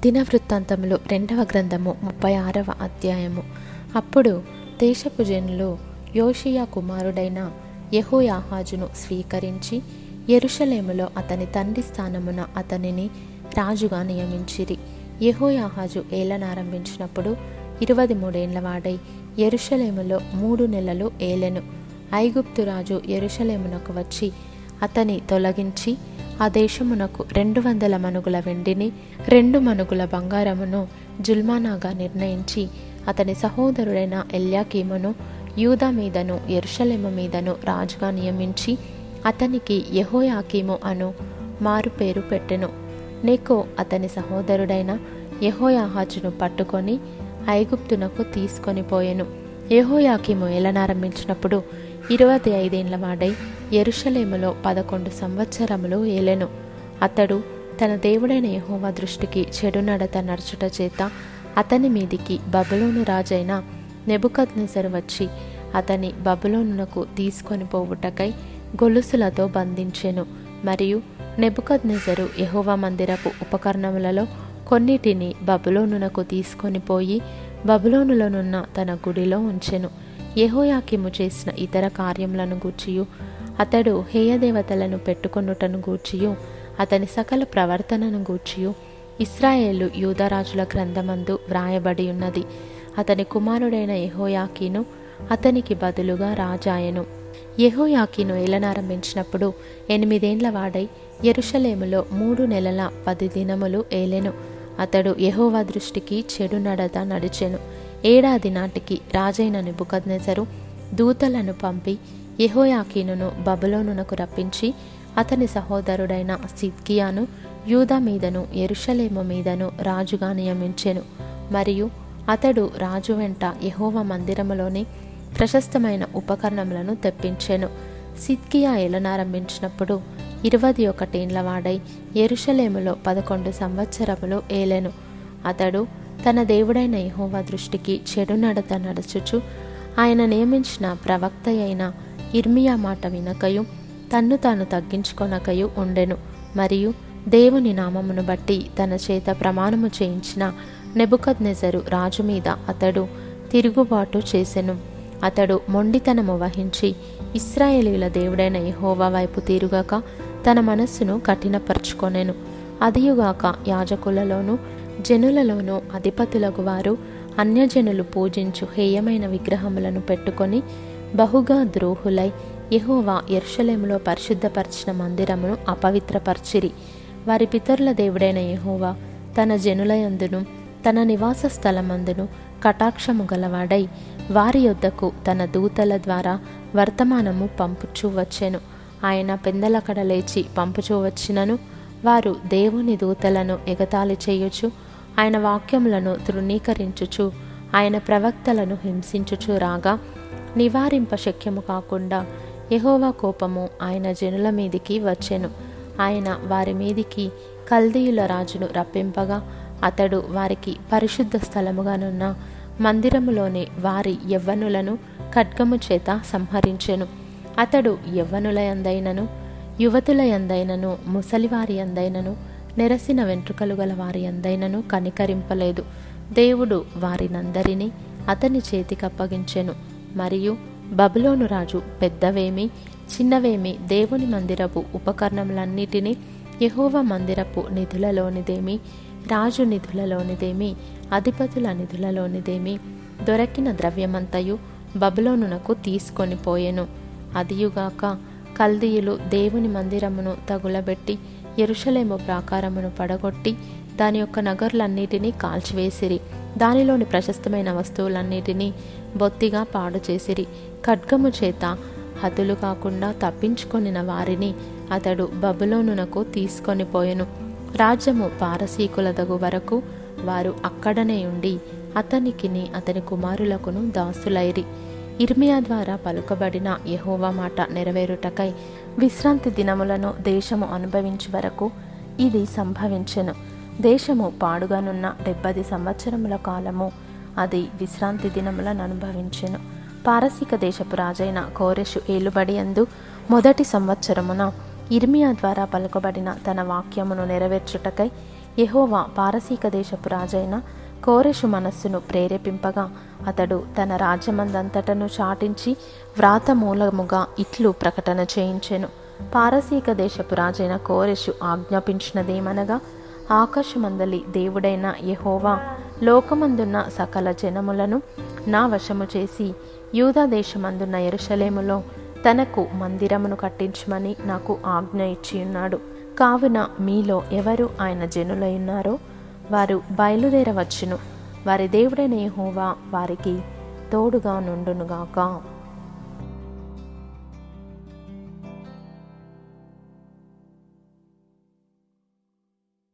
దినవృత్తాంతములు రెండవ గ్రంథము ముప్పై ఆరవ అధ్యాయము. అప్పుడు దేశపు జనులు యోషియా కుమారుడైన యహోయాహాజును స్వీకరించి ఎరుషలేములో అతని తండ్రి స్థానమున అతనిని రాజుగా నియమించిరి. యహోయాహాజు ఏలనారంభించినప్పుడు ఇరవై మూడేండ్ల వాడై ఎరుషలేములో మూడు నెలలు ఏలెను. ఐగుప్తు రాజు వచ్చి అతని తొలగించి ఆ దేశమునకు రెండు వందల మనుగుల వెండిని రెండు మనుగుల బంగారమును జుల్మానాగా నిర్ణయించి అతని సహోదరుడైన ఎల్యాకీమును యూదా మీదను ఎరుషలేము మీదను రాజుగా నియమించి అతనికి యహోయాకీము అను మారు పేరు పెట్టెను. నెకో అతని సహోదరుడైన యహోయాహాజును పట్టుకొని ఐగుప్తునకు తీసుకొని పోయెను. యహోయాకీము ఎలనారంభించినప్పుడు ఇరవై ఐదేండ్ల వాడై ఎరుషలేములో పదకొండు సంవత్సరములు ఏలెను. అతడు తన దేవుడైన యహోవా దృష్టికి చెడు నడత నడుచుట చేత అతని మీదికి బబులోను రాజైన నెబుకద్నెసరు వచ్చి అతని బబులోనునకు తీసుకొని పోవుటకై గొలుసులతో బంధించెను. మరియు నెబుకద్నెజరు యహోవా మందిరపు ఉపకరణములలో కొన్నిటిని బబులోనునకు తీసుకొని పోయి బబులోనులోనున్న తన గుడిలో ఉంచెను. యహోయాకిము చేసిన ఇతర కార్యములను గూర్చియు అతడు హేయదేవతలను పెట్టుకొనుటను గూర్చియు అతని సకల ప్రవర్తనను గూర్చియు. ఇస్రాయేలు యూదరాజుల గ్రంథమందు వ్రాయబడి ఉన్నది. అతని కుమారుడైన యహోయాకిను అతనికి బదులుగా రాజాయను. యహోయాకిను ఏలనారంభించినప్పుడు ఎనిమిదేండ్ల వాడై ఎరుషలేములో మూడు నెలల పది దినములు ఏలెను. అతడు యహోవా దృష్టికి చెడు నడత నడిచెను. ఏడాది నాటికి రాజైన నెబుకద్నెజరు దూతలను పంపి యహోయాకీనును బబులోనునకు రప్పించి అతని సహోదరుడైన సిద్కియాను యూదా మీదను ఎరుషలేము మీదను రాజుగా నియమించెను. మరియు అతడు రాజు వెంట యహోవ మందిరములోని ప్రశస్తమైన ఉపకరణములను తెప్పించెను. సిద్కియా ఏలనారంభించినప్పుడు ఇరవై ఒకటేండ్ల వాడై ఎరుషలేములో పదకొండు సంవత్సరములు ఏలెను. అతడు తన దేవుడైన యహోవా దృష్టికి చెడు నడత నడుచుచు ఆయన నియమించిన ప్రవక్త అయిన ఇర్మియా మాట వినకయు తన్ను తాను తగ్గించుకొనకయు ఉండెను. మరియు దేవుని నామమును బట్టి తన చేత ప్రమాణము చేయించిన నెబుకద్ నెజరు రాజు మీద అతడు తిరుగుబాటు చేసెను. అతడు మొండితనము వహించి ఇస్రాయేలీల దేవుడైన యహోవా వైపు తిరుగక తన మనస్సును కఠినపరుచుకొనెను. అదియుగాక యాజకులలోనూ జనులలోనూ అధిపతులకు వారు అన్యజనులు పూజించు హేయమైన విగ్రహములను పెట్టుకొని బహుగా ద్రోహులై యహోవా ఎర్షలేములో పరిశుద్ధపరిచిన మందిరమును అపవిత్రపరిచిరి. వారి పితరుల దేవుడైన యహోవా తన జనులయందును తన నివాస స్థలమందును కటాక్షము గలవాడై వారి యొద్దకు తన దూతల ద్వారా వర్తమానము పంపుచూ వచ్చెను. ఆయన పెందలకడ లేచి పంపుచూ వచ్చినను వారు దేవుని దూతలను ఎగతాళి చేయొచ్చు ఆయన వాక్యములను తృణీకరించుచు ఆయన ప్రవక్తలను హింసించుచు రాగా నివారింప శక్యము కాకుండా యహోవా కోపము ఆయన జనుల మీదికి వచ్చెను. ఆయన వారి మీదికి కల్దీయుల రాజును రప్పింపగా అతడు వారికి పరిశుద్ధ స్థలముగానున్న మందిరములోని వారి యవ్వనులను ఖడ్గము చేత సంహరించెను. అతడు యవ్వనుల ఎందైనను యువతుల ఎందైనను ముసలివారి యందైనను నెరసిన వెంట్రుకలు గల వారి అందైనను కనికరింపలేదు. దేవుడు వారినందరినీ అతని చేతికి అప్పగించెను. మరియు బబులోను రాజు పెద్దవేమి చిన్నవేమి దేవుని మందిరపు ఉపకరణములన్నిటినీ యహోవ మందిరపు నిధులలోనిదేమి రాజు నిధులలోనిదేమి అధిపతుల నిధులలోనిదేమి దొరకిన ద్రవ్యమంతయు బబులోనునకు తీసుకొని పోయెను. అదియుగాక కల్దీయులు దేవుని మందిరమును తగులబెట్టి ఎరుషలేము ప్రాకారమును పడగొట్టి దాని యొక్క నగరులన్నిటినీ కాల్చివేసిరి. దానిలోని ప్రశస్తమైన వస్తువులన్నిటినీ బొత్తిగా పాడు చేసిరి ఖడ్గము చేత హతులు కాకుండా తప్పించుకొనిన వారిని అతడు బబులోనునకు తీసుకొని పోయెను. రాజ్యము పారసీకులదగు వరకు వారు అక్కడనే ఉండి అతనికిని అతని కుమారులకును దాసులైరి. ఇర్మియా ద్వారా పలుకబడిన యహోవా మాట నెరవేరుటకై విశ్రాంతి దినములను దేశము అనుభవించు వరకు ఇది సంభవించెను. దేశము పాడుగానున్న డెబ్బది సంవత్సరముల కాలము అది విశ్రాంతి దినములను అనుభవించెను. పారసీక దేశపు రాజైన కోరెషు ఏలుబడి అందు మొదటి సంవత్సరమున ఇర్మియా ద్వారా పలుకబడిన తన వాక్యమును నెరవేర్చుటకై యహోవా పారసీక దేశపు రాజైన కోరెషు మనస్సును ప్రేరేపింపగా అతడు తన రాజ్యమందంతటను చాటించి వ్రాత మూలముగా ఇట్లు ప్రకటన చేయించెను. పారసీక దేశపు రాజైన కోరెషు ఆజ్ఞాపించినదేమనగా ఆకాశమందలి దేవుడైన యహోవా లోకమందున్న సకల జనములను నా వశము చేసి యూదా దేశమందున్న ఎరుషలేములో తనకు మందిరమును కట్టించమని నాకు ఆజ్ఞ ఇచ్చి ఉన్నాడు కావున మీలో ఎవరు ఆయన జనులై ఉన్నారో వారు బయలుదేరవచ్చును. వారి దేవుడైన యెహోవా వారికి తోడుగా నుండునుగాక.